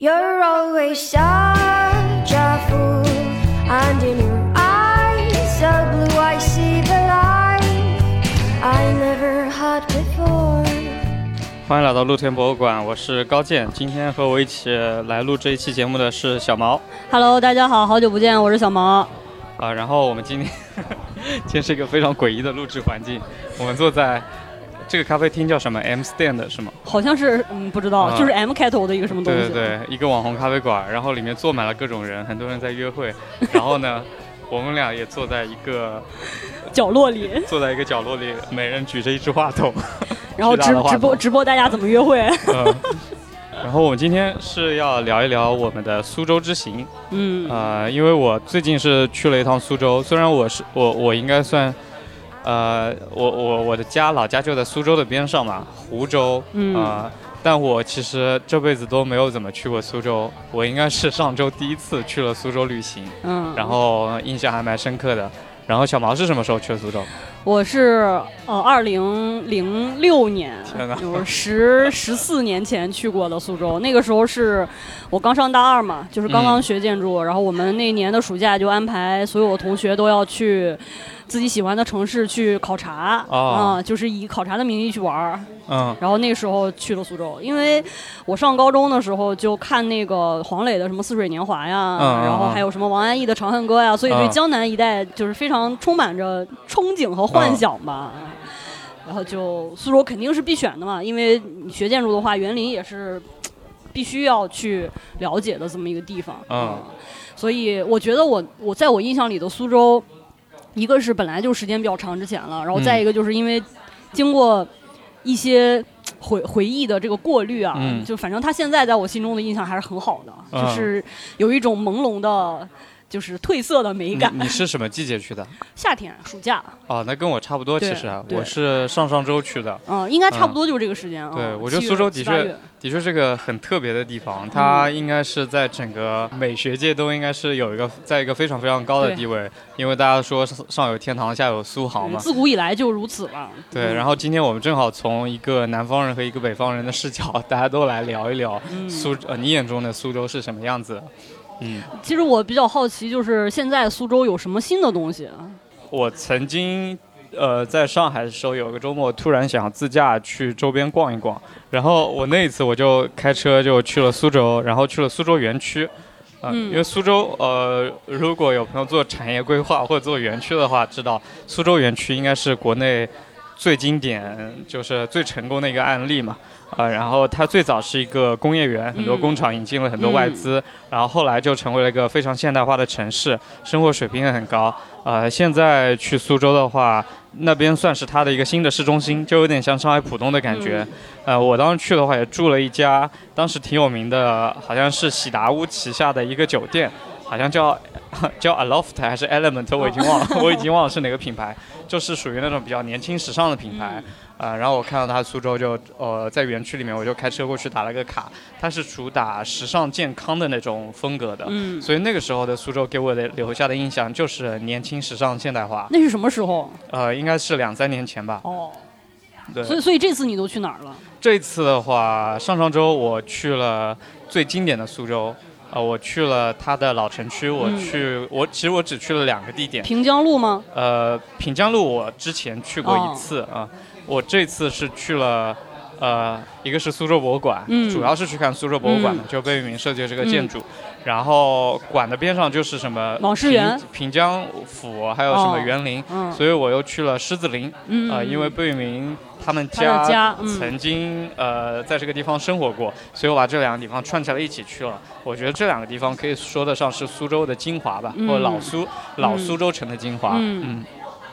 you're always such a fool and in your eyes blue see the I never had before. 欢迎来到露天博物馆，我是高健，今天和我一起来录这一期节目的是小毛。哈喽，大家好，好久不见，我是小毛。啊，然后我们今天，今天是一个非常诡异的录制环境，我们坐在。这个咖啡厅叫什么 M Stand 是吗？好像是嗯不知道，啊就是 M 开头的一个什么东西。对对对，一个网红咖啡馆，然后里面坐满了各种人，很多人在约会。然后呢，我们俩也坐在一个角落里，坐在一个角落里，每人举着一支话筒。然后直直播直播大家怎么约会。嗯然后我们今天是要聊一聊我们的苏州之行。嗯，呃，因为我最近是去了一趟苏州，虽然我是我我应该算，呃，我我我的家老家就在苏州的边上嘛，湖州，嗯啊、但我其实这辈子都没有怎么去过苏州，我应该是上周第一次去了苏州旅行，嗯，然后印象还蛮深刻的。然后小毛是什么时候去的苏州？我是呃二零零六年，就是十十四年前去过的苏州。那个时候是我刚上大二嘛，就是刚刚嗯。学建筑，然后我们那年的暑假就安排所有同学都要去自己喜欢的城市去考察啊、哦就是以考察的名义去玩儿。嗯。然后那个时候去了苏州，因为我上高中的时候就看那个黄磊的什么《似水年华》呀，然后还有什么王安忆的《长恨歌》呀，所以对嗯。江南一带就是非常充满着憧憬和幻想吧。嗯然后就苏州肯定是必选的嘛，因为你学建筑的话，园林也是必须要去了解的这么一个地方。嗯所以我觉得我我在我印象里的苏州，一个是本来就时间比较长之前了，然后再嗯一个就是因为经过一些回回忆的这个过滤啊，嗯就反正他现在在我心中的印象还是很好的，嗯就是有一种朦胧的，就是褪色的美感。你是什么季节去的？夏天暑假，哦，那跟我差不多，其实啊，我是上上周去的。嗯，应该差不多就是这个时间啊。对我觉得苏州的确的确是个很特别的地方，它应该是在整个美学界都应该是有一个在一个非常非常高的地位，因为大家说上上有天堂，下有苏杭嘛。嗯自古以来就如此了。对，嗯然后今天我们正好从一个南方人和一个北方人的视角，大家都来聊一聊嗯苏呃你眼中的苏州是什么样子。嗯，其实我比较好奇，就是现在苏州有什么新的东西？啊我曾经呃在上海的时候，有个周末突然想自驾去周边逛一逛，然后我那一次我就开车就去了苏州，然后去了苏州园区。啊、嗯因为苏州，呃，如果有朋友做产业规划或者做园区的话，知道苏州园区应该是国内最经典，就是最成功的一个案例嘛。啊、然后它最早是一个工业园，很多嗯工厂引进了很多外资，然后后来就成为了一个非常现代化的城市，生活水平也很高。呃，现在去苏州的话，那边算是它的一个新的市中心，就有点像上海浦东的感觉。呃，我当时去的话也住了一家当时挺有名的，好像是喜达屋旗下的一个酒店，好像叫叫 Aloft 还是 Element，我已经忘了，我已经忘了是哪个品牌，就是属于那种比较年轻时尚的品牌。呃，然后我看到他苏州就呃在园区里面，我就开车过去打了个卡，他是主打时尚健康的那种风格的。嗯，所以那个时候的苏州给我的留下的印象就是年轻、时尚、现代化。那是什么时候？呃，应该是两三年前吧。哦，对，所以所以这次你都去哪儿了？这次的话，上上周我去了最经典的苏州，呃，我去了它的老城区，我嗯去，我其实我只去了两个地点，平江路吗？呃，平江路我之前去过哦一次啊、我这次是去了。呃，一个是苏州博物馆，嗯主要是去看苏州博物馆的，嗯就贝聿铭设计的这个建筑。然后馆的边上就是什么平平江府，还有什么哦园林，嗯所以我又去了狮子林。嗯啊，因为贝聿铭他们他家嗯曾经呃在这个地方生活过，所以我把这两个地方串起来一起去了。我觉得这两个地方可以说得上是苏州的精华吧，嗯或者老苏老苏州城的精华。嗯嗯，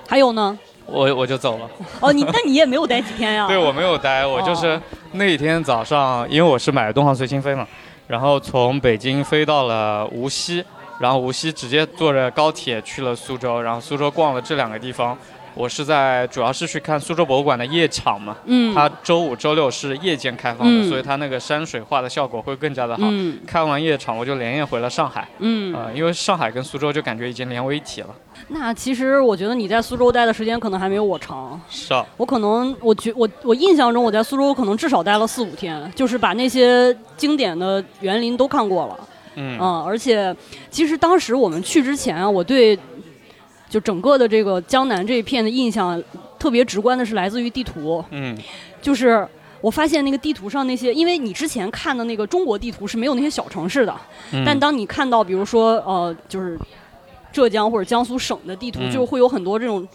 还有呢？我我就走了。哦，你那你也没有待几天呀？对我没有待，我就是哦那一天早上，因为我是买的东航随心飞嘛，然后从北京飞到了无锡，然后无锡直接坐着高铁去了苏州，然后苏州逛了这两个地方，我是在主要是去看苏州博物馆的夜场嘛，嗯，它周五、周六是夜间开放的，嗯所以它那个山水画的效果会更加的好。嗯看完夜场，我就连夜回了上海，嗯，呃，因为上海跟苏州就感觉已经连为一体了。那其实我觉得你在苏州待的时间可能还没有我长。是啊，我可能，我觉我我印象中我在苏州可能至少待了四五天，就是把那些经典的园林都看过了。嗯嗯，而且其实当时我们去之前啊，我对就整个的这个江南这一片的印象特别直观的是来自于地图，嗯就是我发现那个地图上那些，因为你之前看的那个中国地图是没有那些小城市的，嗯，但当你看到比如说呃，就是浙江或者江苏省的地图，嗯就会有很多这种。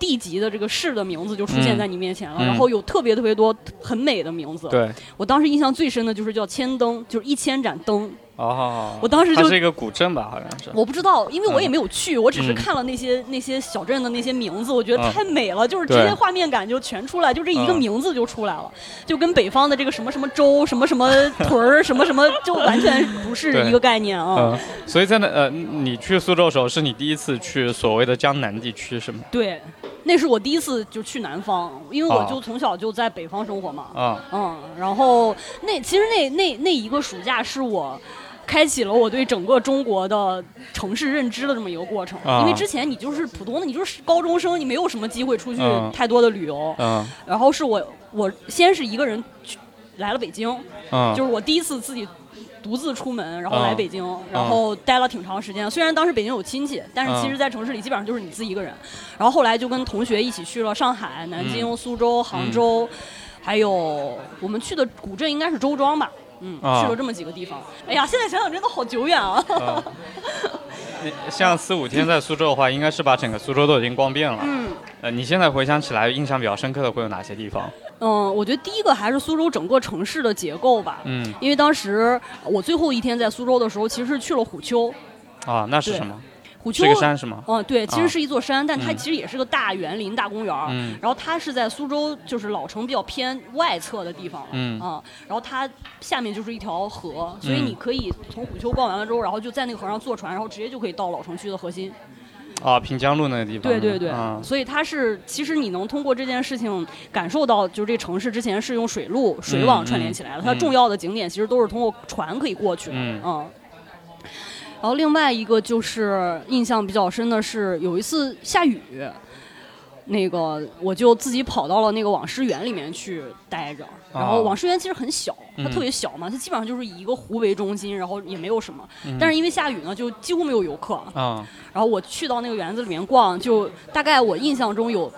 地级的这个市的名字就出现嗯在你面前了，嗯然后有特别特别多很美的名字。对，我当时印象最深的就是叫千灯，就是一千盏灯。哦，我当时就它是一个古镇吧，好像是。我不知道，因为我也嗯没有去，我只是嗯看了那些那些小镇的那些名字，我觉得嗯太美了，就是直对接画面感就全出来，就这一个嗯名字就出来了，就跟北方的这个什么什么州、什么什么 屯儿、什么什么，就完全不是对一个概念啊。嗯，所以在那呃，你去苏州的时候，是你第一次去所谓的江南地区是吗？对，那是我第一次就去南方，因为我哦就从小就在北方生活嘛。啊，嗯，然后那其实那那那一个暑假是我。开启了我对整个中国的城市认知的这么一个过程，啊。因为之前你就是普通的，你就是高中生，你没有什么机会出去嗯。太多的旅游。嗯。然后是我我先是一个人去来了北京，嗯，就是我第一次自己独自出门，然后来啊北京，然后待了挺长时间。虽然当时北京有亲戚，但是其实，在城市里基本上就是你自己一个人。然后后来就跟同学一起去了上海、南京、苏州、杭州，还有我们去的古镇应该是周庄吧。嗯，啊去了这么几个地方。哎呀，现在想想真的好久远啊。嗯你 像四五天在苏州的话，应该是把整个苏州都已经逛遍了。嗯呃，你现在回想起来，印象比较深刻的会有哪些地方？嗯，我觉得第一个还是苏州整个城市的结构吧。嗯因为当时我最后一天在苏州的时候，其实是去了虎丘。啊，那是什么？虎丘是个山是吗？嗯，对，其啊实是一座山，但它嗯其实也是个大园林、大公园然后它是在苏州，就是老城比较偏外侧的地方了。嗯啊，然后它下面就是一条河，所以嗯你可以从虎丘逛完了之后，然后就在那个河上坐船，然后直接就可以到老城区的核心。啊，平江路那个地方。对对对，啊所以它是其实你能通过这件事情感受到，就是这个城市之前是用水路、水网串联起来的，嗯它重要的景点其实都是通过船可以过去的。嗯然后另外一个就是印象比较深的是有一次下雨，那个我就自己跑到了那个网师园里面去待着。然后哦网师园其实很小，它嗯特别小嘛，它基本上就是以一个湖为中心，然后也没有什么。嗯但是因为下雨呢，就几乎没有游客。啊然后我去到那个园子里面逛，就大概我印象中有，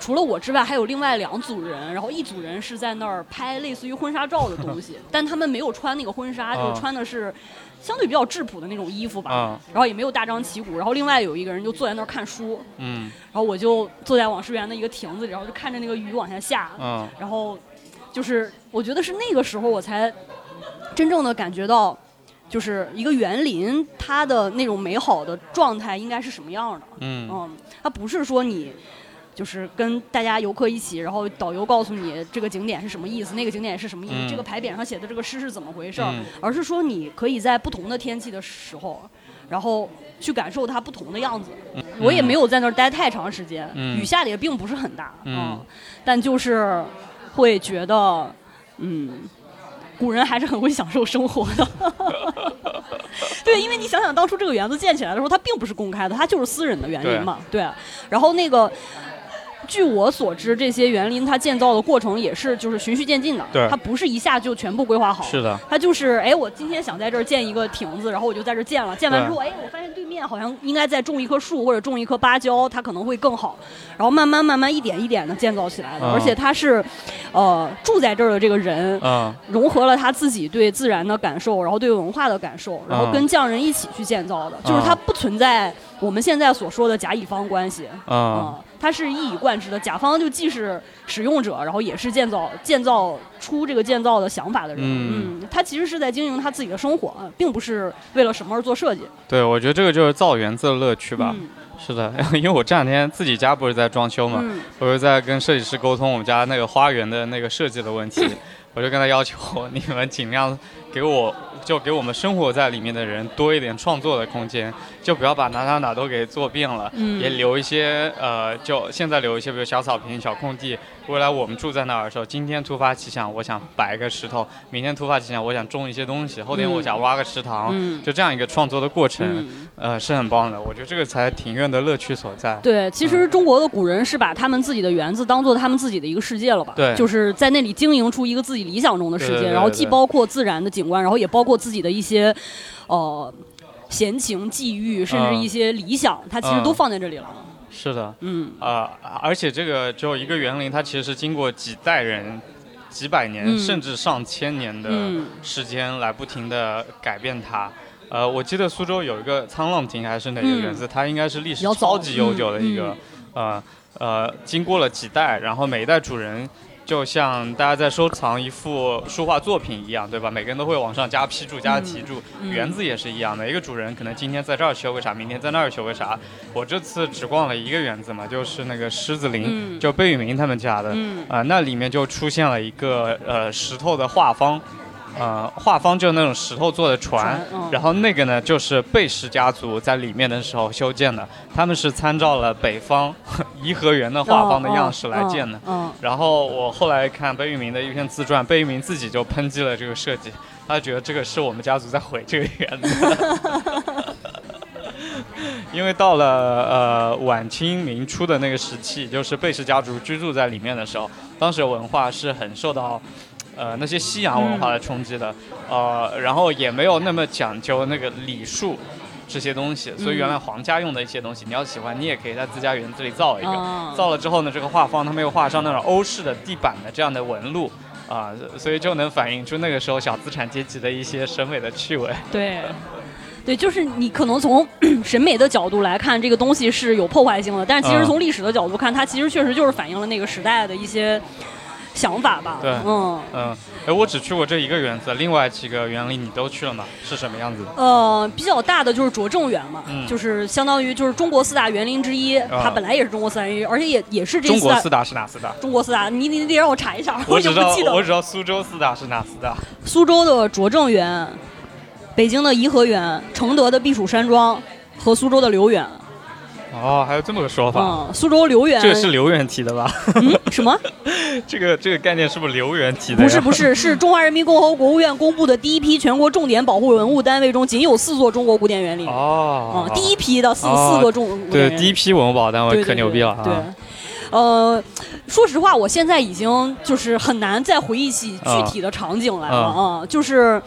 除了我之外，还有另外两组人，然后一组人是在那儿拍类似于婚纱照的东西，但他们没有穿那个婚纱，就穿的是相对比较质朴的那种衣服吧，啊。然后也没有大张旗鼓，然后另外有一个人就坐在那儿看书，嗯。然后我就坐在网师园的一个亭子里，然后就看着那个雨往下下，嗯然后就是我觉得是那个时候我才真正的感觉到，就是一个园林它的那种美好的状态应该是什么样的。嗯。嗯，它不是说你。就是跟大家游客一起，然后导游告诉你这个景点是什么意思，那个景点是什么意思，嗯这个牌匾上写的这个诗是怎么回事儿，嗯而是说你可以在不同的天气的时候，然后去感受它不同的样子。我也没有在那儿待太长时间，嗯雨下的也并不是很大，嗯但就是会觉得，嗯，古人还是很会享受生活的。对，因为你想想，当初这个园子建起来的时候，它并不是公开的，它就是私人的园林嘛。对，然后那个。据我所知，这些园林它建造的过程也是就是循序渐进的，对它不是一下就全部规划好。是的，它就是哎，我今天想在这儿建一个亭子，然后我就在这儿建了。建完之后，哎，我发现对面好像应该再种一棵树或者种一棵芭蕉，它可能会更好。然后慢慢慢慢一点一点的建造起来的，嗯而且它是，呃，住在这儿的这个人。嗯融合了他自己对自然的感受，然后对文化的感受，然后跟匠人一起去建造的，就是它不存在我们现在所说的甲乙方关系，嗯啊，它是一以贯之的。甲方就既是使用者，然后也是建造建造出这个建造的想法的人。嗯他其实是在经营他自己的生活，啊并不是为了什么而做设计。对，我觉得这个就是造园子的乐趣吧。嗯是的，因为我这两天自己家不是在装修嘛，嗯我就在跟设计师沟通我们家那个花园的那个设计的问题，我就跟他要求 你们尽量给我就给我们生活在里面的人多一点创作的空间，就不要把哪哪哪都给做遍了，嗯也留一些呃，就现在留一些，比如小草坪、小空地。未来我们住在那儿的时候，今天突发奇想，我想摆一个石头；明天突发奇想，我想种一些东西；后天我想挖个池塘，嗯就这样一个创作的过程，嗯呃，是很棒的。我觉得这个才庭院的乐趣所在。对，其实中国的古人是把他们自己的园子当做他们自己的一个世界了吧？对就是在那里经营出一个自己理想中的世界，对对对然后既包括自然的景观，然后也包括自己的一些，呃，闲情际遇，甚至嗯一些理想，它其实嗯都放在这里了。是的，嗯。呃，而且这个就一个园林，它其实是经过几代人、几百年、嗯。甚至上千年的嗯。时间来不停的改变它。呃，我记得苏州有一个沧浪亭还是哪个嗯园子，它应该是历史超级悠久的一嗯。个，呃呃，经过了几代，然后每一代主人。就像大家在收藏一幅书画作品一样，对吧？每个人都会往上加批注、加题注。嗯园子也是一样，每一个主人可能今天在这儿修个啥，明天在那儿修个啥。我这次只逛了一个园子嘛，就是那个狮子林，嗯就贝聿铭他们家的。嗯啊、那里面就出现了一个呃石头的画舫，呃，画舫就是那种石头做的船，船嗯然后那个呢就是贝氏家族在里面的时候修建的，他们是参照了北方 颐和园的画舫的样式来建的。嗯然后我后来看贝聿铭的一篇自传，贝聿铭自己就抨击了这个设计，他觉得这个是我们家族在毁这个园子。因为到了呃晚清明初的那个时期，就是贝氏家族居住在里面的时候，当时文化是很受到呃那些西洋文化的冲击的，呃，然后也没有那么讲究那个礼数这些东西，所以原来皇家用的一些东西，你要喜欢，你也可以在自家园子里造一个。嗯造了之后呢，这个画方他们又画上那种欧式的地板的这样的纹路。啊，所以就能反映出那个时候小资产阶级的一些审美的趣味。对。对，就是你可能从 审美的角度来看，这个东西是有破坏性的，但是其实嗯从历史的角度看，它其实确实就是反映了那个时代的一些想法吧。对嗯，嗯，哎，我只去过这一个园子，另外几个园林你都去了吗？是什么样子的？呃，比较大的就是拙政园嘛，嗯就是相当于就是中国四大园林之一，它本来也是中国四大园林，而且也也是这四大中国四大是哪四大？中国四大，你你你得让我查一下，我只知道经不记得。我只知道苏州四大是哪四大。苏州的拙政园、北京的颐和园、承德的避暑山庄和苏州的留园。哦，还有这么个说法，嗯，苏州留园这个是刘源提的吧？嗯什么？这个这个概念是不是刘源提的？不是不是，是中华人民共和国国务院公布的第一批全国重点保护文物单位中，仅有四座中国古典园林。哦嗯，，第一批的四哦四个重对第一批文物保护单位可牛逼了啊！对，对呃，说实话，我现在已经就是很难再回忆起具体的场景来了啊、就是，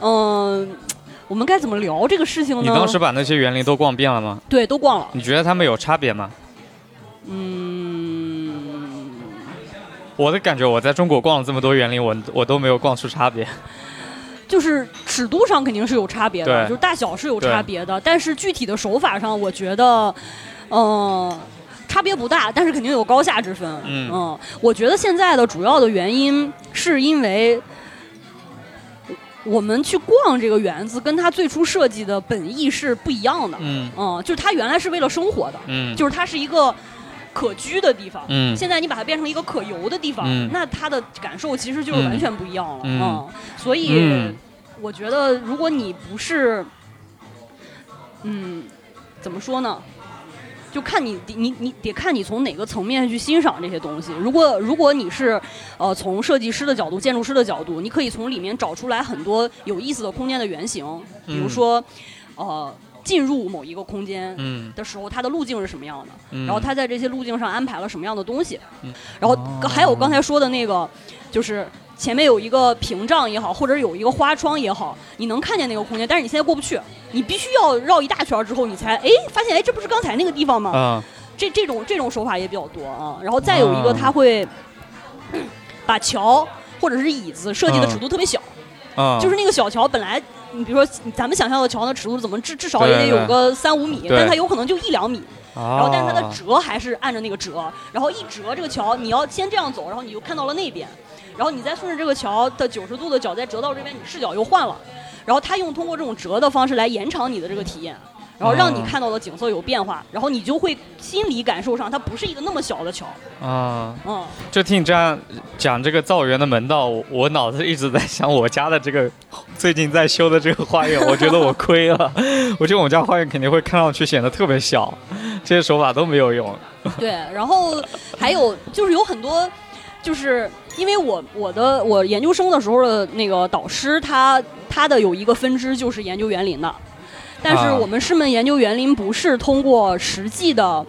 嗯、我们该怎么聊这个事情呢？你当时把那些园林都逛遍了吗？对都逛了，你觉得他们有差别吗？嗯，我的感觉，我在中国逛了这么多园林，我我都没有逛出差别。就是尺度上肯定是有差别的，就是大小是有差别的，但是具体的手法上，我觉得，嗯、差别不大，但是肯定有高下之分。嗯我觉得现在的主要的原因是因为。我们去逛这个园子，跟它最初设计的本意是不一样的。嗯嗯，就是它原来是为了生活的，嗯，就是它是一个可居的地方。嗯现在你把它变成一个可游的地方，嗯那它的感受其实就是完全不一样了。嗯嗯，所以、嗯我觉得，如果你不是，嗯，怎么说呢？就看你你你得看你从哪个层面去欣赏这些东西。如果如果你是呃从设计师的角度、建筑师的角度，你可以从里面找出来很多有意思的空间的原型，比如嗯说呃进入某一个空间，嗯。的时候，它的路径是什么样的，嗯。然后它在这些路径上安排了什么样的东西，嗯。然后哦。还有刚才说的那个，就是前面有一个屏障也好，或者有一个花窗也好，你能看见那个空间，但是你现在过不去，你必须要绕一大圈之后，你才哎发现哎这不是刚才那个地方吗？啊。这这种这种手法也比较多啊。然后再有一个，啊它会把桥或者是椅子设计的嗯尺度特别小，啊，就是那个小桥本来。你比如说，咱们想象的桥的尺度怎么至至少也得有个三五米，对。但它有可能就一两米，然然后但是它的折还是按着那个折，然后一折这个桥你要先这样走，然后你就看到了那边，然后你再顺着这个桥的九十度的角再折到这边，你视角又换了，然后他用通过这种折的方式来延长你的这个体验，然后让你哦看到的景色有变化，然后你就会心理感受上它不是一个那么小的桥，啊，嗯，就听你这样讲这个造园的门道，我我脑子一直在想我家的这个最近在修的这个花园，我觉得我亏了。我觉得我们家花园肯定会看上去显得特别小，这些手法都没有用。对，然后还有就是有很多，就是因为我我的我研究生的时候的那个导师，他他的有一个分支就是研究园林的，但是啊我们师门研究园林不是通过实际的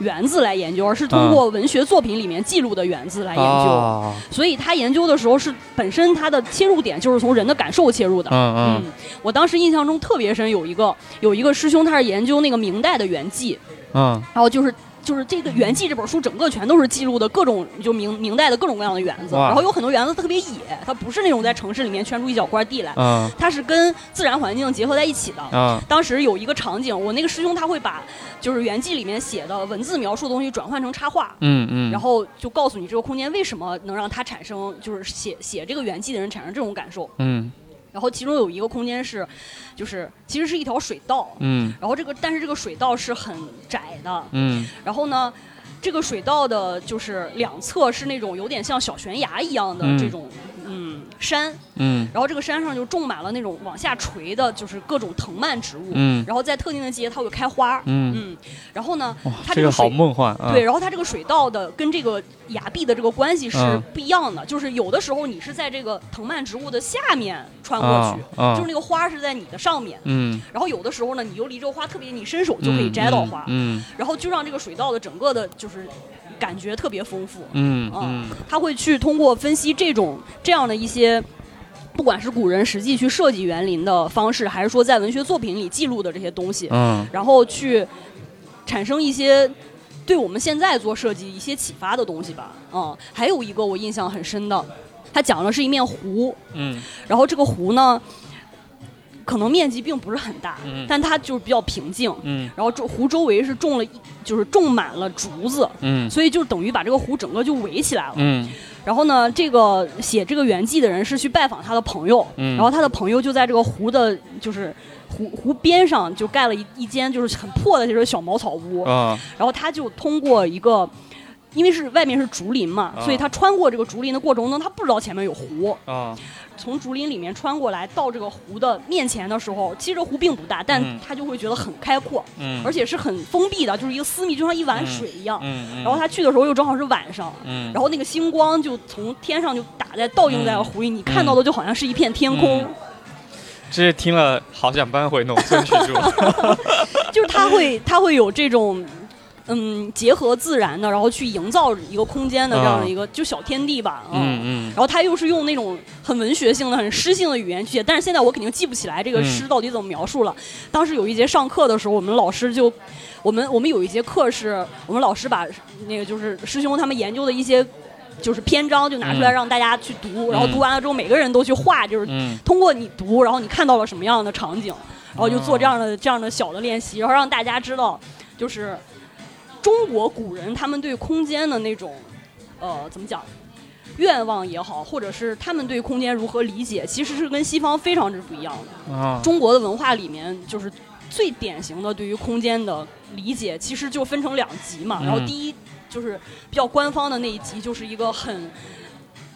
园子来研究，而是通过文学作品里面记录的园子来研究。啊，所以他研究的时候是本身他的切入点就是从人的感受切入的。嗯嗯我当时印象中特别深，有一个有一个师兄，他是研究那个明代的园记，嗯然后就是就是这个《园记》这本书，整个全都是记录的各种就明明代的各种各样的园子，然后有很多园子特别野，它不是那种在城市里面圈出一小块地来，嗯它是跟自然环境结合在一起的。嗯当时有一个场景，我那个师兄他会把就是《园记》里面写的文字描述的东西转换成插画。嗯嗯，然后就告诉你这个空间为什么能让它产生，就是写写这个园记的人产生这种感受。嗯然后其中有一个空间是，就是其实是一条水道，嗯。然后这个但是这个水道是很窄的，嗯。然后呢，这个水道的就是两侧是那种有点像小悬崖一样的嗯。这种嗯山，嗯。然后这个山上就种满了那种往下垂的，就是各种藤蔓植物，嗯。然后在特定的季节它会开花，嗯，嗯，然后呢，哇，这个好它这个水梦幻啊。对，然后它这个水稻的跟这个崖壁的这个关系是嗯。不一样的，就是有的时候你是在这个藤蔓植物的下面穿过啊去，啊。就是那个花是在你的上面，嗯，然后有的时候呢，你又离这个花特别近，你伸手就可以摘到花，嗯。然后就让这个水稻的整个的就是感觉特别丰富。嗯嗯嗯他会去通过分析这种这样的一些，不管是古人实际去设计园林的方式，还是说在文学作品里记录的这些东西，嗯然后去产生一些对我们现在做设计一些启发的东西吧。嗯，还有一个我印象很深的，他讲的是一面湖，嗯然后这个湖呢，可能面积并不是很大，嗯但它就是比较平静。嗯然后周湖周围是种了一，就是种满了竹子，嗯所以就等于把这个湖整个就围起来了。嗯然后呢，这个写这个园记的人是去拜访他的朋友，嗯然后他的朋友就在这个湖的，就是湖湖边上就盖了一一间就是很破的这种小茅草屋，啊然后他就通过一个。因为是外面是竹林嘛，啊所以他穿过这个竹林的过程中，他不知道前面有湖。啊从竹林里面穿过来到这个湖的面前的时候，其实这湖并不大，但嗯他就会觉得很开阔，嗯，而且是很封闭的，就是一个私密，就像一碗水一样。然后他去的时候又正好是晚上，嗯，然后那个星光就从天上就打在倒映在了湖里，你看到的就好像是一片天空，嗯这是听了好想搬回农村去住。就是他会他会有这种。嗯，结合自然的，然后去营造一个空间的这样的一个、就小天地吧，嗯嗯。然后他又是用那种很文学性的、很诗性的语言去写，但是现在我肯定记不起来这个嗯诗到底怎么描述了。当时有一节上课的时候，我们老师就，我们我们有一节课是我们老师把那个就是师兄他们研究的一些就是篇章就拿出来嗯。让大家去读，然后读完了之后每个人都去画，就是嗯。通过你读，然后你看到了什么样的场景，然后就做这样哦的这样的小的练习，然后让大家知道，就是中国古人他们对空间的那种，呃，怎么讲？愿望也好，或者是他们对空间如何理解，其实是跟西方非常之不一样的。啊中国的文化里面，就是最典型的对于空间的理解，其实就分成两极嘛。嗯然后第一就是比较官方的那一集，就是一个很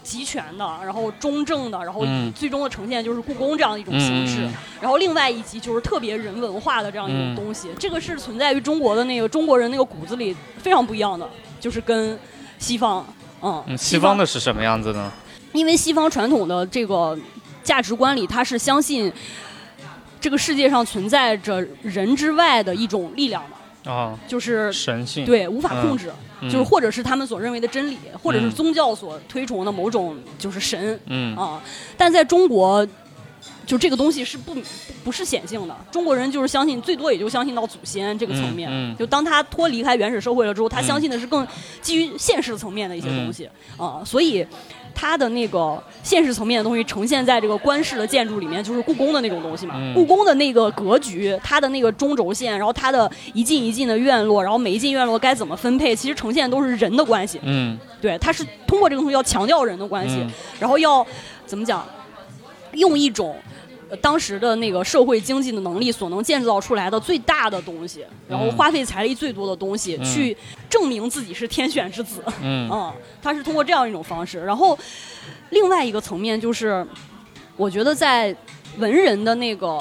集权的，然后中正的，然后嗯最终的呈现就是故宫这样的一种形式。然后另外一集就是特别人文化的这样一种嗯东西，这个是存在于中国的那个中国人那个骨子里非常不一样的，就是跟西方，嗯，嗯，西方的是什么样子呢？因为西方传统的这个价值观里，它是相信这个世界上存在着人之外的一种力量的，啊，就是神性。对无法控制，嗯就是或者是他们所认为的真理，或者是嗯宗教所推崇的某种就是神嗯啊。但在中国。就这个东西是不不不是显性的，中国人就是相信最多也就相信到祖先这个层面。嗯嗯就当他脱离开原始社会了之后，他嗯相信的是更基于现实层面的一些东西啊、所以他的那个现实层面的东西呈现在这个官式的建筑里面，就是故宫的那种东西嘛。嗯故宫的那个格局，它的那个中轴线，然后它的一进一进的院落，然后每一进院落该怎么分配，其实呈现都是人的关系。嗯对，它是通过这个东西要强调人的关系，嗯然后要怎么讲，用一种。呃当时的那个社会经济的能力所能建造出来的最大的东西，然后嗯花费财力最多的东西，嗯去证明自己是天选之子。嗯 嗯，他是通过这样一种方式。然后另外一个层面就是，我觉得在文人的那个。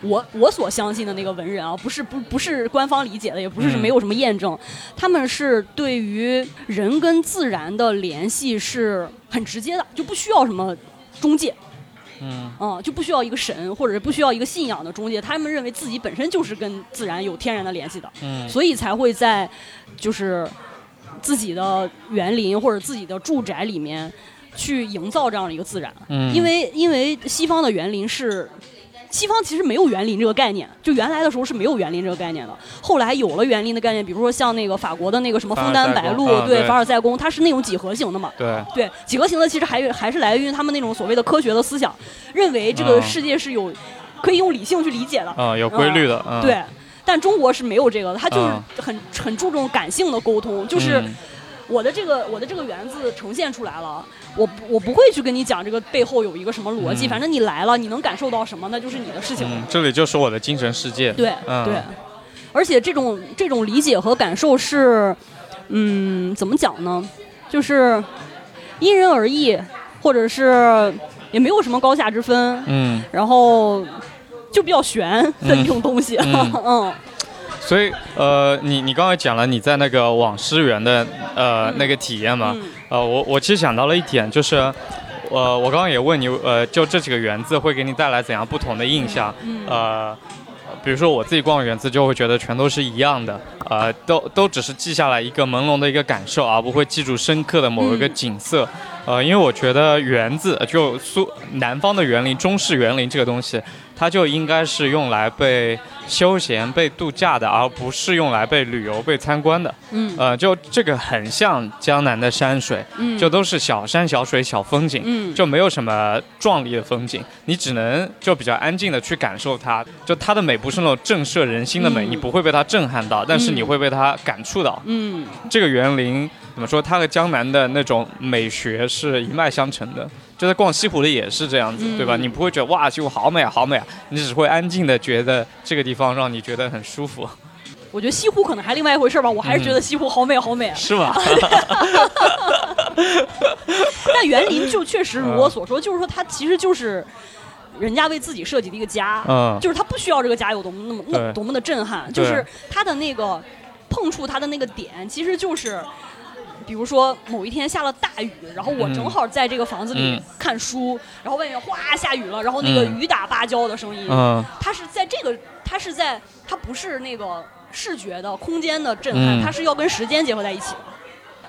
我我所相信的那个文人啊，不是不不是官方理解的，也不是嗯没有什么验证，他们是对于人跟自然的联系是很直接的，就不需要什么中介，嗯嗯，就不需要一个神或者是不需要一个信仰的中介，他们认为自己本身就是跟自然有天然的联系的，嗯所以才会在就是自己的园林或者自己的住宅里面去营造这样的一个自然，嗯，因为因为西方的园林是。西方其实没有园林这个概念，就原来的时候是没有园林这个概念的。后来有了园林的概念，比如说像那个法国的那个什么枫丹白露，对凡尔赛宫它是那种几何形的嘛。对，对，几何形的其实还还是来源于他们那种所谓的科学的思想，认为这个嗯世界是有可以用理性去理解的。啊，有规律的，嗯，对，但中国是没有这个的，它就是嗯很很注重感性的沟通，就是嗯我的这个我的这个园子呈现出来了，我不我不会去跟你讲这个背后有一个什么逻辑，嗯。反正你来了，你能感受到什么，那就是你的事情。这里就是我的精神世界，对、嗯。对，而且这种这种理解和感受是，嗯，怎么讲呢？就是因人而异，或者是也没有什么高下之分，嗯，然后就比较玄的一种东西。嗯。嗯所以呃，你你刚才讲了你在那个网师园的呃那个体验嘛，嗯呃，我我其实想到了一点，就是，呃，我刚刚也问你，呃，就这几个园子会给你带来怎样不同的印象？嗯呃，比如说我自己逛园子就会觉得全都是一样的，呃，都都只是记下来一个朦胧的一个感受，而不会记住深刻的某一个嗯景色。呃，因为我觉得园子就苏南方的园林、中式园林这个东西，它就应该是用来被休闲、被度假的，而不是用来被旅游、被参观的。嗯呃，就这个很像江南的山水，嗯，就都是小山小水小风景，嗯就没有什么壮丽的风景，你只能就比较安静的去感受它。就它的美不是那种震慑人心的美，嗯你不会被它震撼到，但是你会被它感触到。嗯这个园林怎么说？它和江南的那种美学是一脉相承的。就在逛西湖的也是这样子，嗯对吧？你不会觉得哇西湖好美啊，好美啊，你只会安静的觉得这个地方让你觉得很舒服，我觉得西湖可能还另外一回事吧，我还是觉得西湖好美好美。是吗？但园林就确实如我所说，就是说它其实就是人家为自己设计的一个家，嗯就是他不需要这个家有多么那么那对多么的震撼，就是他的那个碰触他的那个点，其实就是。比如说某一天下了大雨，然后我嗯。正好在这个房子里嗯。看书，然后外面哗下雨了，然后那个嗯。雨打芭蕉的声音，嗯。它是在这个，它是在，它不是那个视觉的空间的震撼，嗯。它是要跟时间结合在一起的。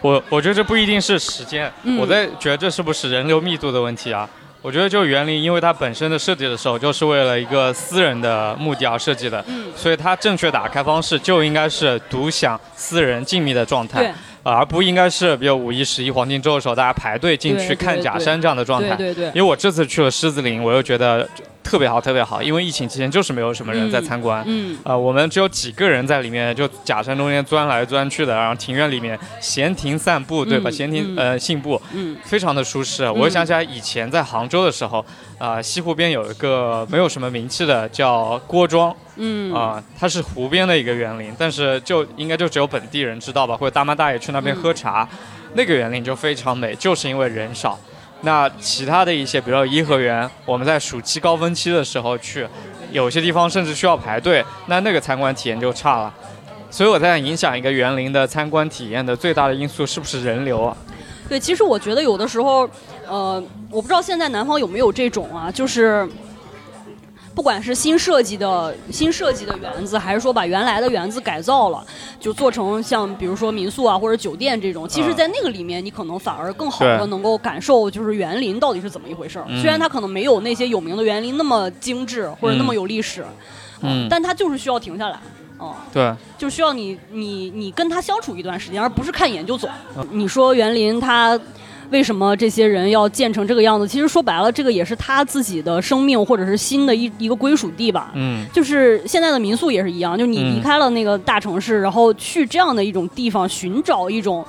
我我觉得这不一定是时间，嗯。我在觉得这是不是人流密度的问题啊？我觉得就园林，因为它本身的设计的时候就是为了一个私人的目的而设计的，嗯。所以它正确打开方式就应该是独享、私人、静谧的状态，而不应该是比如五一、十一黄金周的时候大家排队进去看假山这样的状态。对对对因为我这次去了狮子林，我又觉得特别好，特别好，因为疫情期间就是没有什么人在参观。嗯呃，我们只有几个人在里面，就假山中间钻来钻去的，然后庭院里面闲庭散步，对吧？嗯闲庭嗯呃信步，嗯非常的舒适。我想起来以前在杭州的时候，啊、西湖边有一个没有什么名气的叫郭庄嗯啊、它是湖边的一个园林，但是就应该就只有本地人知道吧，或者大妈大爷去那边喝茶，那个园林就非常美，就是因为人少。那其他的一些，比如说颐和园，我们在暑期高峰期的时候去，有些地方甚至需要排队，那那个参观体验就差了。所以我在影响一个园林的参观体验的最大的因素是不是人流啊？对，其实我觉得有的时候，呃，我不知道现在南方有没有这种啊，就是。不管是新设计的新设计的园子，还是说把原来的园子改造了，就做成像比如说民宿啊或者酒店这种，其实，嗯。在那个里面，你可能反而更好的能够感受就是园林到底是怎么一回事儿。嗯。虽然它可能没有那些有名的园林那么精致或者那么嗯有历史，嗯。但它就是需要停下来，哦。对，就需要你你你跟他相处一段时间，而不是看一眼就走。你说园林它为什么这些人要建成这个样子？其实说白了，这个也是他自己的生命或者是新的一一个归属地吧。嗯就是现在的民宿也是一样，就你嗯离开了那个大城市，然后去这样的一种地方寻找一种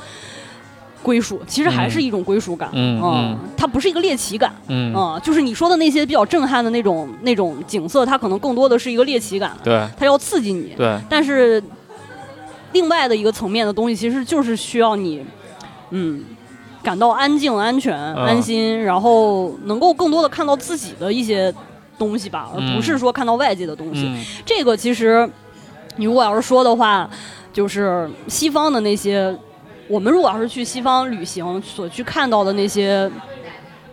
归属，其实还是一种归属感。嗯嗯它不是一个猎奇感。嗯，嗯，就是你说的那些比较震撼的那种那种景色，它可能更多的是一个猎奇感，对它要刺激你。对，但是另外的一个层面的东西，其实就是需要你，嗯，感到安静、安全、嗯安心，然后能够更多的看到自己的一些东西吧，而不是说看到外界的东西。嗯这个其实，你如果要是说的话，就是西方的那些，我们如果要是去西方旅行所去看到的那些，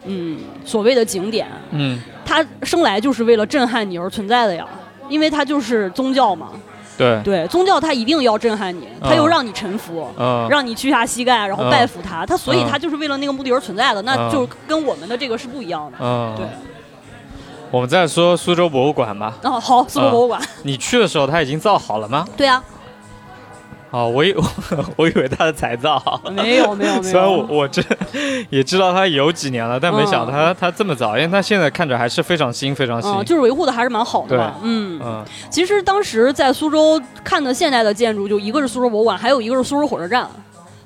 嗯，所谓的景点，嗯，它生来就是为了震撼你而存在的呀，因为它就是宗教嘛。对，对，宗教它一定要震撼你，它又让你臣服。嗯，让你屈下膝盖，然后拜服它，它所以嗯它就是为了那个目的而存在的，那嗯就跟我们的这个是不一样的。嗯，对，我们再说苏州博物馆吧。哦，好，苏州博物馆，你去的时候它已经造好了吗？对啊，哦，我以 我以为它是才造。没有没有没有，虽然我我这也知道它有几年了，但没想到嗯它它这么早，因为它现在看着还是非常新，非常新。嗯，就是维护的还是蛮好的吧。嗯，嗯其实当时在苏州看的现代的建筑，就一个是苏州博物馆，还有一个是苏州火车站。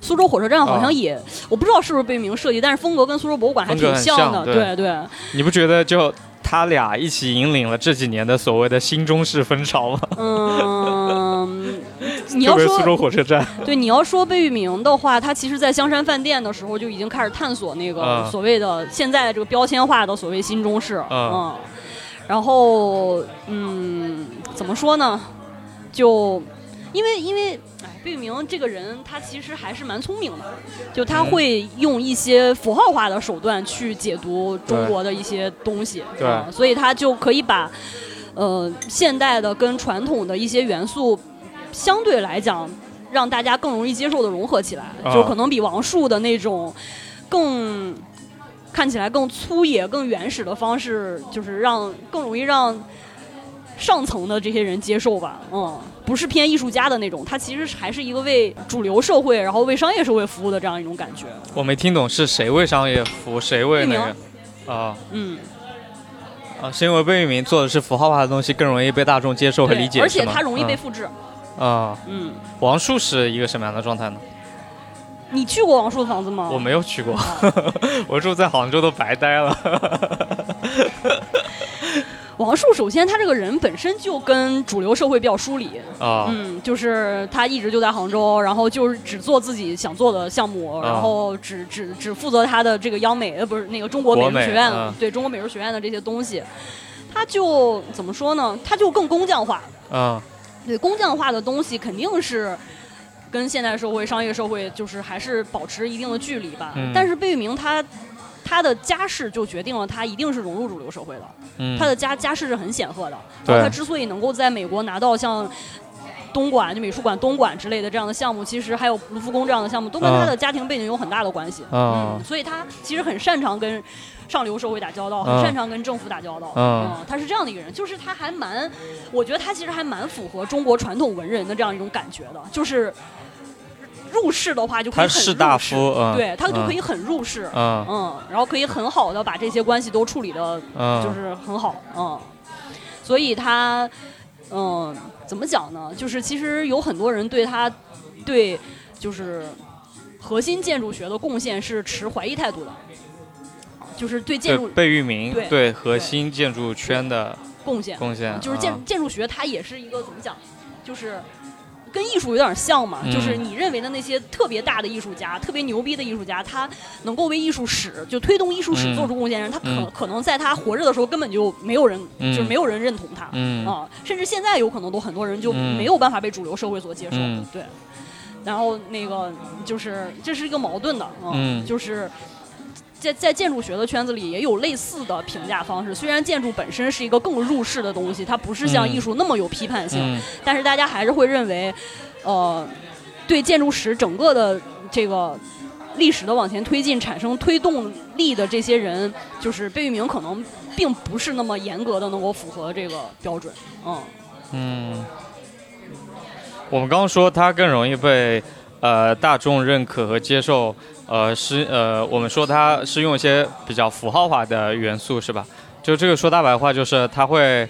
苏州火车站好像也，我不知道是不是贝聿铭设计，但是风格跟苏州博物馆还挺像的。对对，你不觉得就他俩一起引领了这几年的所谓的新中式风潮吗？嗯，你要说苏州说火车站。对你要说贝聿铭的话，他其实在香山饭店的时候就已经开始探索那个嗯所谓的现在这个标签化的所谓新中式。嗯嗯，然后嗯，怎么说呢？就因为因为哎，贝聿铭这个人他其实还是蛮聪明的，就他嗯会用一些符号化的手段去解读中国的一些东西，对。嗯所以他就可以把呃现代的跟传统的一些元素相对来讲让大家更容易接受的融合起来，啊。就可能比王树的那种更看起来更粗野、更原始的方式，就是让更容易让上层的这些人接受吧。嗯，不是偏艺术家的那种，他其实还是一个为主流社会，然后为商业社会服务的这样一种感觉。我没听懂是谁为商业服务，谁为那个啊嗯，啊？是因为贝聿铭做的是符号化的东西，更容易被大众接受和理，解，而且是吗它容易被复制。嗯啊。嗯，王树是一个什么样的状态呢？你去过王树的房子吗？我没有去过，我住在杭州都白待了。王树首先他这个人本身就跟主流社会比较疏离，啊，嗯，就是他一直就在杭州，然后就是只做自己想做的项目，啊然后只只只负责他的这个央美呃不是那个中国美术学院，嗯对中国美术学院的这些东西，他就怎么说呢？他就更工匠化，嗯对工匠化的东西肯定是。跟现代社会、商业社会就是还是保持一定的距离吧。嗯但是贝聿铭他他的家世就决定了他一定是融入主流社会的。嗯，他的家家世是很显赫的，对然后他之所以能够在美国拿到像东莞就美术馆东莞之类的这样的项目，其实还有卢浮宫这样的项目，都跟他的家庭背景有很大的关系。嗯所以他其实很擅长跟上流社会打交道，很嗯擅长跟政府打交道。嗯他是这样的一个人，就是他还蛮，我觉得他其实还蛮符合中国传统文人的这样一种感觉的，就是入世的话就可以很入世。夫，嗯，对他就可以嗯很入世。嗯。嗯，然后可以很好的把这些关系都处理的嗯，就是很好，嗯，所以他，嗯，怎么讲呢？就是其实有很多人对他，对，就是核心建筑学的贡献是持怀疑态度的，就是对建筑对贝聿铭对对。核心建筑圈的贡献，贡献，就是建嗯。建筑学它也是一个怎么讲，就是。跟艺术有点像嘛，嗯就是你认为的那些特别大的艺术家、特别牛逼的艺术家，他能够为艺术史就推动艺术史嗯做出贡献的人，他可、嗯可能在他活着的时候根本就没有人，嗯就是没有人认同他。嗯啊，甚至现在有可能都很多人就嗯没有办法被主流社会所接受，嗯对。然后那个就是这是一个矛盾的，啊嗯就是在在建筑学的圈子里也有类似的评价方式。虽然建筑本身是一个更入世的东西，它不是像嗯艺术那么有批判性，嗯但是大家还是会认为，呃，对建筑史整个的这个。历史的往前推进产生推动力的这些人，就是贝聿铭，可能并不是那么严格的能够符合这个标准，嗯。嗯，我们刚刚说他更容易被呃大众认可和接受，呃是呃我们说它是用一些比较符号化的元素是吧？就这个说大白话就是它会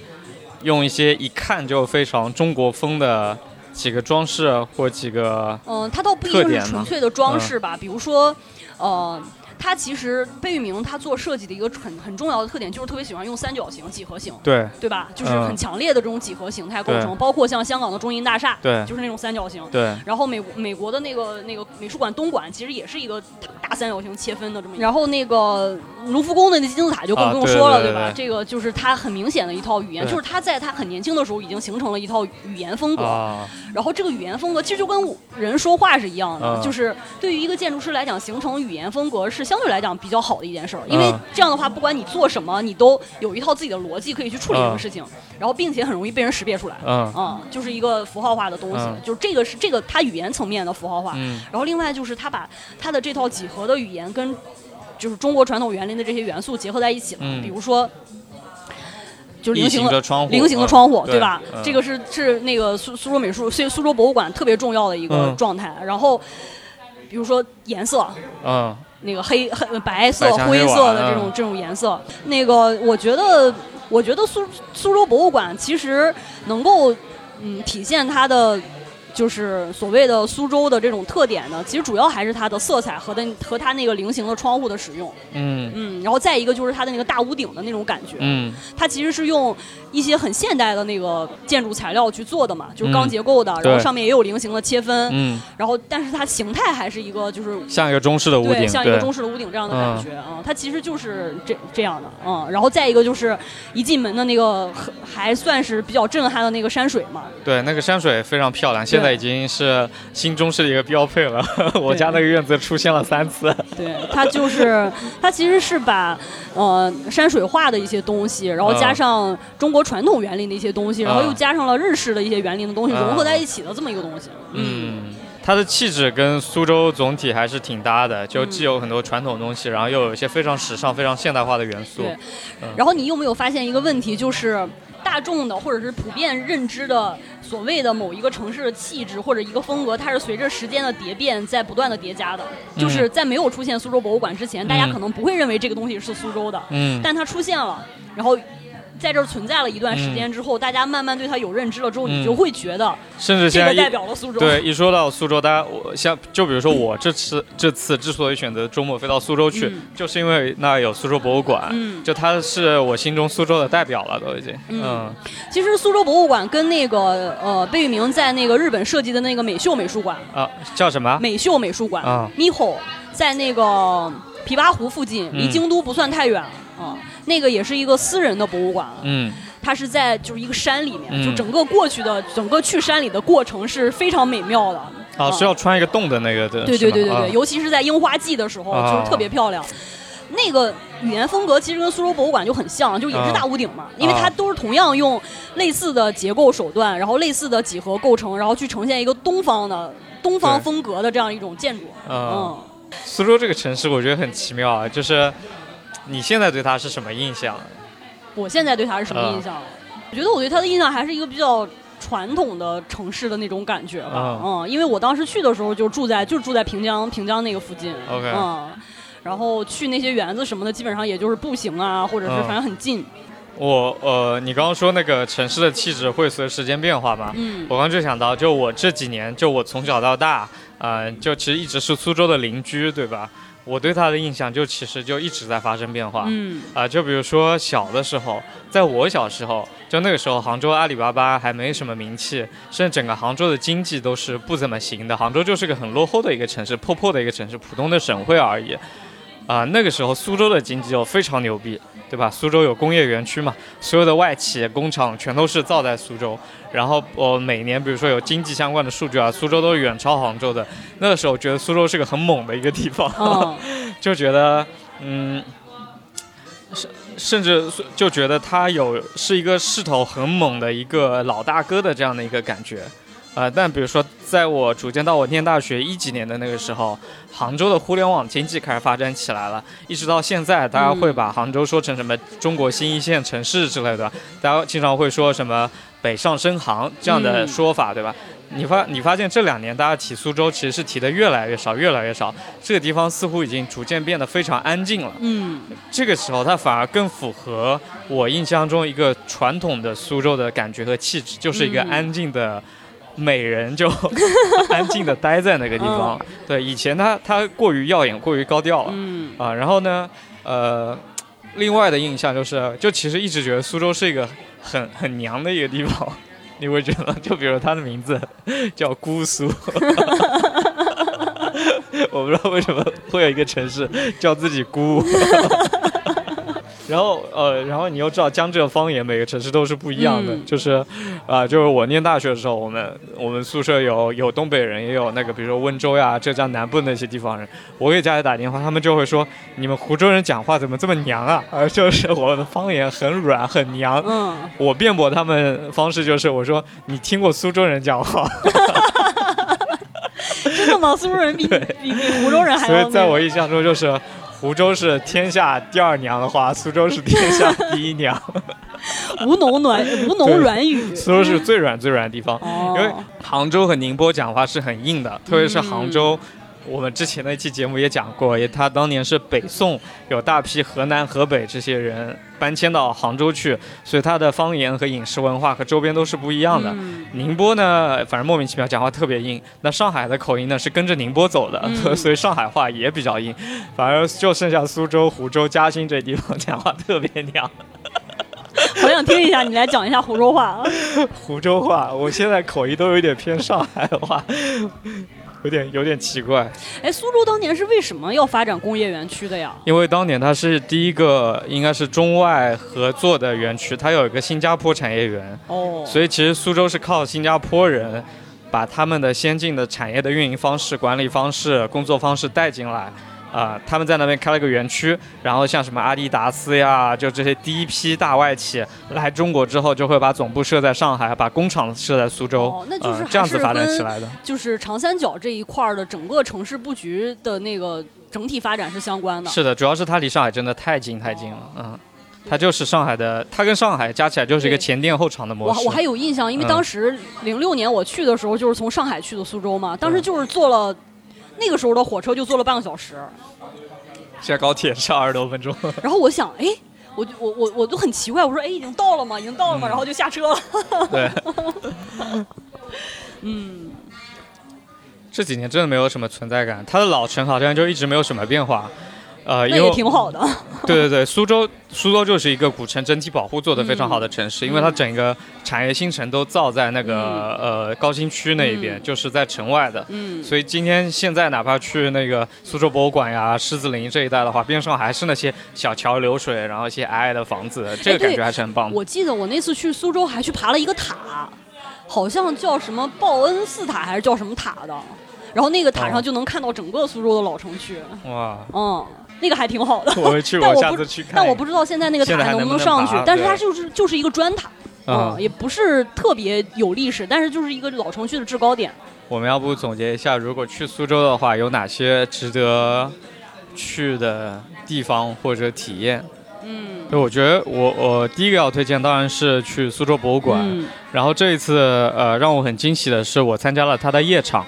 用一些一看就非常中国风的几个装饰或几个嗯，它倒不一定是纯粹的装饰吧，比如说，呃。它其实贝聿铭他做设计的一个很很重要的特点就是特别喜欢用三角形、几何形，对对吧？就是嗯很强烈的这种几何形态构成，包括像香港的中银大厦，对就是那种三角形。对然后美美国的那个那个美术馆东馆其实也是一个大大三角形切分的这么一个。然后那个卢浮宫的那金字塔就更不用说了，吧？对对对这个就是他很明显的一套语言，就是他在他很年轻的时候已经形成了一套语言风格。啊，然后这个语言风格其实就跟人说话是一样的，嗯就是对于一个建筑师来讲，形成语言风格是相对来讲比较好的一件事儿，因为嗯这样的话，不管你做什么，你都有一套自己的逻辑可以去处理这个嗯事情，然后并且很容易被人识别出来。嗯嗯，就是一个符号化的东西，嗯就是这个是这个它语言层面的符号化。嗯然后另外就是它把它的这套几何的语言跟就是中国传统园林的这些元素结合在一起了，嗯比如说。就是菱形的窗户菱形的嗯窗户，对吧？嗯这个是是那个苏苏州美术苏苏州博物馆特别重要的一个嗯状态。然后，比如说颜色，嗯那个黑黑白色灰色的这种这种颜色，那个我觉得，我觉得苏苏州博物馆其实能够嗯体现它的。就是所谓的苏州的这种特点呢，其实主要还是它的色彩和的和它那个菱形的窗户的使用，嗯。嗯，然后再一个就是它的那个大屋顶的那种感觉，嗯。它其实是用一些很现代的那个建筑材料去做的嘛，就是嗯钢结构的，然后上面也有菱形的切分，嗯，然后但是它形态还是一个就是像一个中式的屋对，顶，像一个中式的屋顶这样的感觉啊、它其实就是这这样的，嗯，然后再一个就是一进门的那个很还算是比较震撼的那个山水嘛，对，那个山水非常漂亮，现在已经是新中式的一个标配了。我家那个院子出现了三次。对，它就是它其实是把呃山水画的一些东西，然后加嗯上中国传统园林的一些东西，然后嗯。又加上了日式的一些园林的东西，融合嗯在一起的这么一个东西，嗯。嗯，它的气质跟苏州总体还是挺搭的，就嗯既有很多传统东西，然后又有一些非常时尚、非常现代化的元素。对。嗯。然后你有没有发现一个问题，就是大众的或者是普遍认知的所谓的某一个城市的气质或者一个风格，它是随着时间的叠变在不断的叠加的。就是在没有出现苏州博物馆之前，大家可能不会认为这个东西是苏州的，嗯但它出现了，然后。在这儿存在了一段时间之后，大家慢慢对它有认知了之后，你嗯。就会觉得甚至这个代现在代表了苏州。对一说到苏州，大家我像就比如说我这次这次之所以选择周末飞到苏州去，嗯。就是因为那儿有苏州博物馆，嗯。就它是我心中苏州的代表了，都已经。嗯。嗯。其实苏州博物馆跟那个呃贝聿铭在那个日本设计的那个美秀美术馆啊，叫什么？美秀美术馆啊。Miho 在那个琵琶湖附近，离嗯。京都不算太远啊。那个也是一个私人的博物馆，嗯它是在就是一个山里面，嗯就整个过去的整个去山里的过程是非常美妙的。啊，是要穿一个洞的那个的。对对对对对，尤其是在樱花季的时候，啊就是特别漂亮。那个语言风格其实跟苏州博物馆就很像，就也是啊大屋顶嘛，因为它都是同样用类似的结构手段，然后类似的几何构成，然后去呈现一个东方的东方风格的这样一种建筑。嗯嗯，苏州这个城市，我觉得很奇妙啊，就是你现在对他是什么印象？我现在对他是什么印象？我觉得我对他的印象还是一个比较传统的城市的那种感觉吧。嗯嗯，因为我当时去的时候就住在就住在平江平江那个附近。OK 嗯。然后去那些园子什么的，基本上也就是步行啊，或者是嗯反正很近。我呃，你刚刚说那个城市的气质会随时间变化吗？嗯我刚就想到，就我这几年，就我从小到大，呃，就其实一直是苏州的邻居，对吧？我对他的印象就其实就一直在发生变化。嗯啊、就比如说小的时候，在我小时候，就那个时候杭州阿里巴巴还没什么名气，甚至整个杭州的经济都是不怎么行的。杭州就是个很落后的一个城市，破破的一个城市，普通的省会而已。啊、那个时候苏州的经济就非常牛逼，对吧？苏州有工业园区嘛，所有的外企工厂全都是造在苏州。然后我、每年比如说有经济相关的数据啊，苏州都远超杭州的。那个时候觉得苏州是个很猛的一个地方。嗯 就觉得，嗯，甚甚至就觉得它有是一个势头很猛的一个老大哥的这样的一个感觉。呃，但比如说，在我逐渐到我念大学一几年的那个时候，杭州的互联网经济开始发展起来了，一直到现在，大家会把杭州说成什么中国新一线城市之类的，大家经常会说什么北上深杭这样的嗯说法，对吧？你发你发现这两年大家提苏州其实是提的越来越少，越来越少，这个地方似乎已经逐渐变得非常安静了。嗯这个时候它反而更符合我印象中一个传统的苏州的感觉和气质，就是一个嗯安静的美人就 安静的待在那个地方。对，以前它它过于耀眼，过于高调了。嗯啊，然后呢，呃，另外的印象就是，就其实一直觉得苏州是一个很很娘的一个地方，你会觉得，就比如它的名字叫姑苏，我不知道为什么会有一个城市叫自己姑。然后呃，然后你又知道江浙方言每个城市都是不一样的，嗯就是啊、就是我念大学的时候，我们我们宿舍有有东北人，也有那个比如说温州呀、浙江南部那些地方人。我给家里打电话，他们就会说你们湖州人讲话怎么这么娘啊？而，就是我的方言很软很娘。嗯，我辩驳他们方式就是我说你听过苏州人讲话，真的吗？苏州人比比比湖州人还所以在我印象中就是。湖州是天下第二娘的话，苏州是天下第一娘。吴侬软吴侬软语。苏州是最软最软的地方，哦，因为杭州和宁波讲话是很硬的，特别是杭嗯州。我们之前的一期节目也讲过，也他当年是北宋有大批河南、河北这些人搬迁到杭州去，所以他的方言和饮食文化和周边都是不一样的。嗯宁波呢，反正莫名其妙讲话特别硬。那上海的口音呢是跟着宁波走的，嗯 所以上海话也比较硬。反而就剩下苏州、湖州、嘉兴这地方讲话特别娘。好想听一下，你来讲一下湖州话啊。湖州话，我现在口音都有点偏上海话，有点有点奇怪。哎，苏州当年是为什么要发展工业园区的呀？因为当年它是第一个应该是中外合作的园区，它有一个新加坡产业园，哦，所以其实苏州是靠新加坡人把他们的先进的产业的运营方式、管理方式、工作方式带进来。啊、他们在那边开了个园区，然后像什么阿迪达斯呀，就这些第一批大外企来中国之后，就会把总部设在上海，把工厂设在苏州，哦那就是呃这样子发展起来的。就是长三角这一块儿的整个城市布局的那个整体发展是相关的。是的，主要是它离上海真的太近太近了，嗯，它就是上海的，它跟上海加起来就是一个前店后厂的模式。我我还有印象，因为嗯当时零六年我去的时候，就是从上海去的苏州嘛，当时就是坐了。那个时候的火车就坐了半个小时，现在高铁是二十多分钟。然后我想，哎，我就我我我都很奇怪，我说，哎，已经到了吗？已经到了吗？嗯然后就下车了。对，嗯，这几年真的没有什么存在感，它的老城好像就一直没有什么变化。呃，那也因为挺好的。对对对，苏州苏州就是一个古城整体保护做得非常好的城市，因为它嗯整个产业新城都造在那个、呃高新区那一边，嗯就是在城外的。嗯，所以今天现在哪怕去那个苏州博物馆呀、狮子林这一带的话，边上还是那些小桥流水，然后一些矮矮的房子，这个感觉还是很棒的。我记得我那次去苏州还去爬了一个塔，好像叫什么报恩寺塔还是叫什么塔的，然后那个塔哦上就能看到整个苏州的老城区，哇，嗯，那个还挺好的。我会去，但我不我下次去看。但我不知道现在那个塔还能不能上去爬，但是它就是就是一个砖塔，嗯，嗯，也不是特别有历史，但是就是一个老城区的制高点。我们要不总结一下，如果去苏州的话，有哪些值得去的地方或者体验？嗯，对，我觉得我我第一个要推荐当然是去苏州博物馆。嗯然后这一次呃让我很惊喜的是，我参加了它的夜场。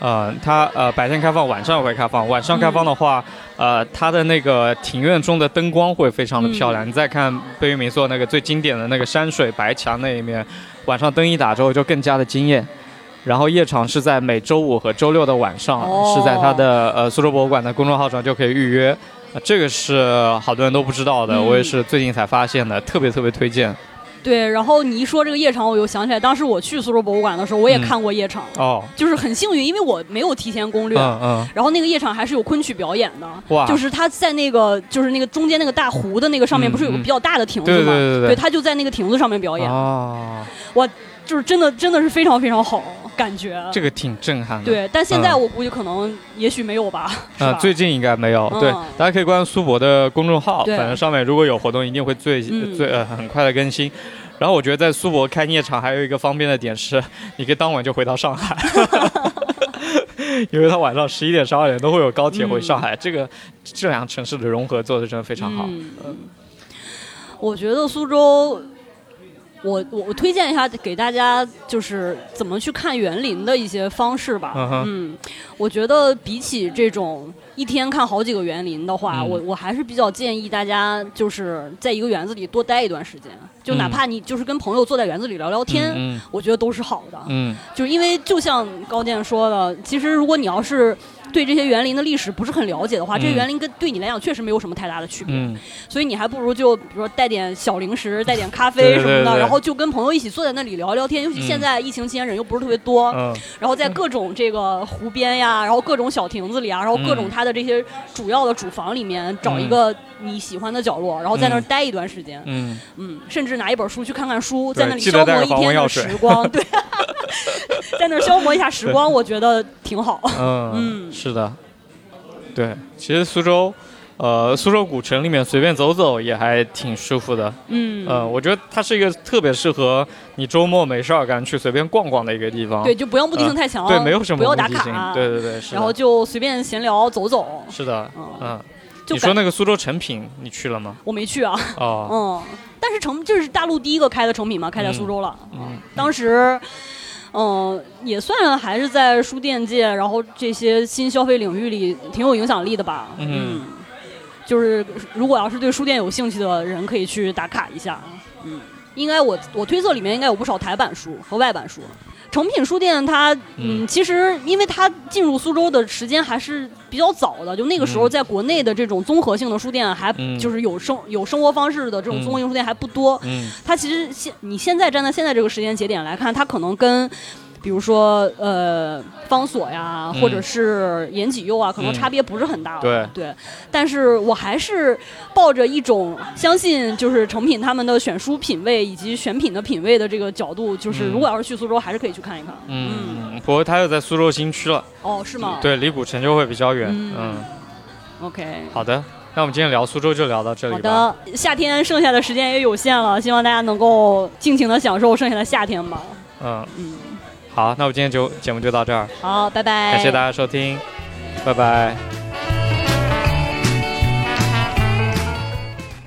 呃，它呃白天开放，晚上也会开放。晚上开放的话，呃，它的那个庭院中的灯光会非常的漂亮。你再看贝聿铭做那个最经典的那个山水白墙那一面，晚上灯一打之后就更加的惊艳。然后夜场是在每周五和周六的晚上，哦是在它的呃苏州博物馆的公众号上就可以预约。呃这个是好多人都不知道的，嗯我也是最近才发现的，特别特别推荐。对。然后你一说这个夜场，我又想起来，当时我去苏州博物馆的时候，我也嗯。看过夜场，哦，就是很幸运，因为我没有提前攻略。嗯嗯，然后那个夜场还是有昆曲表演的，哇。就是他在那个就是那个中间那个大湖的那个上面，嗯不是有个嗯。比较大的亭子吗？对对对对。对他就在那个亭子上面表演，哇，就是真的真的是非常非常好，感觉。这个挺震撼的。对，但现在嗯我估计可能也许没有吧，是呃，最近应该没有。嗯对，大家可以关注苏博的公众号，反正上面如果有活动，一定会最、嗯最呃很快的更新。然后我觉得在苏博开夜场还有一个方便的点是，你可以当晚就回到上海，因为他晚上十一点、十二点都会有高铁回上海。这个这两个城市的融合做的真的非常好。嗯，我觉得苏州，我我我推荐一下给大家，就是怎么去看园林的一些方式吧。嗯我觉得比起这种一天看好几个园林的话，嗯我我还是比较建议大家就是在一个园子里多待一段时间，就哪嗯怕你就是跟朋友坐在园子里聊聊天，嗯我觉得都是好的。嗯就是因为就像高健说的，其实如果你要是对这些园林的历史不是很了解的话，嗯这些园林跟对你来讲确实没有什么太大的区别。嗯。所以你还不如就比如说带点小零食，带点咖啡什么的，对对。然后就跟朋友一起坐在那里聊聊天。尤其嗯。现在疫情期间人又不是特别多，嗯然后在各种这个湖边呀，然后各种小亭子里啊，然后各种嗯。它的这些主要的主房里面找一个你喜欢的角落，然后在那儿待一段时间。嗯，嗯，甚至拿一本书去看看书，在那里消磨一天的时光，对，在那儿消磨一下时光，我觉得挺好。嗯嗯是的，对，其实苏州，呃，苏州古城里面随便走走也还挺舒服的。嗯，呃，我觉得它是一个特别适合你周末没事儿干去随便逛逛的一个地方。对，就不用目的性太强，对，没有什么不要打目的性卡，对对对，是然后就随便闲聊走走。是的，嗯嗯。就你说那个苏州成品，你去了吗？我没去啊，哦，嗯，但是成这是大陆第一个开的成品嘛，开在苏州了。嗯当时，嗯、也算还是在书店界，然后这些新消费领域里挺有影响力的吧。嗯就是如果要是对书店有兴趣的人，可以去打卡一下。嗯，应该我我推测里面应该有不少台版书和外版书。成品书店它，嗯，嗯其实因为它进入苏州的时间还是比较早的，就那个时候嗯在国内的这种综合性的书店还嗯就是有生有生活方式的这种嗯综合性书店还不多。嗯它其实现你现在站在现在这个时间节点来看，它可能跟。比如说，呃，方所呀，嗯或者是延吉佑啊，可能嗯差别不是很大了。对对，但是我还是抱着一种相信，就是成品他们的选书品味以及选品的品味的这个角度，就是嗯如果要是去苏州，还是可以去看一看。嗯，不过它又在苏州新区了，哦，是吗？对，离古城就会比较远。嗯嗯，，OK。好的，那我们今天聊苏州就聊到这里好。的，夏天剩下的时间也有限了，希望大家能够尽情的享受剩下的夏天吧。嗯，嗯，好，那我今天就节目就到这儿，好，拜拜。感谢大家收听，拜拜。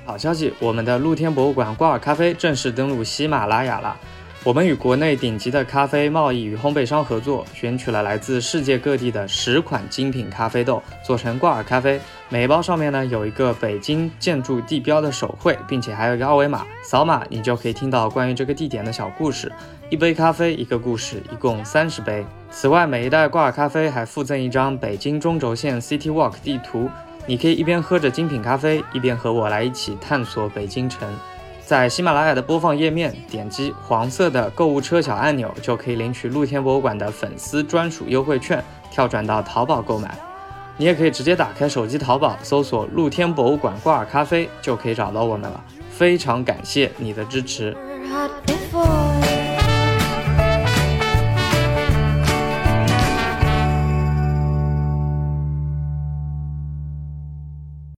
好消息，我们的露天博物馆挂耳咖啡正式登陆喜马拉雅了。我们与国内顶级的咖啡贸易与烘焙商合作，选取了来自世界各地的十款精品咖啡豆，做成挂耳咖啡。每一包上面呢有一个北京建筑地标的手绘，并且还有一个二维码，扫码你就可以听到关于这个地点的小故事。一杯咖啡一个故事，一共三十杯。此外，每一袋挂耳咖啡还附赠一张北京中轴线 City Walk 地图，你可以一边喝着精品咖啡，一边和我来一起探索北京城。在喜马拉雅的播放页面点击黄色的购物车小按钮，就可以领取露天博物馆的粉丝专属优惠券，跳转到淘宝购买。你也可以直接打开手机淘宝，搜索“露天博物馆挂耳咖啡”，就可以找到我们了。非常感谢你的支持。had been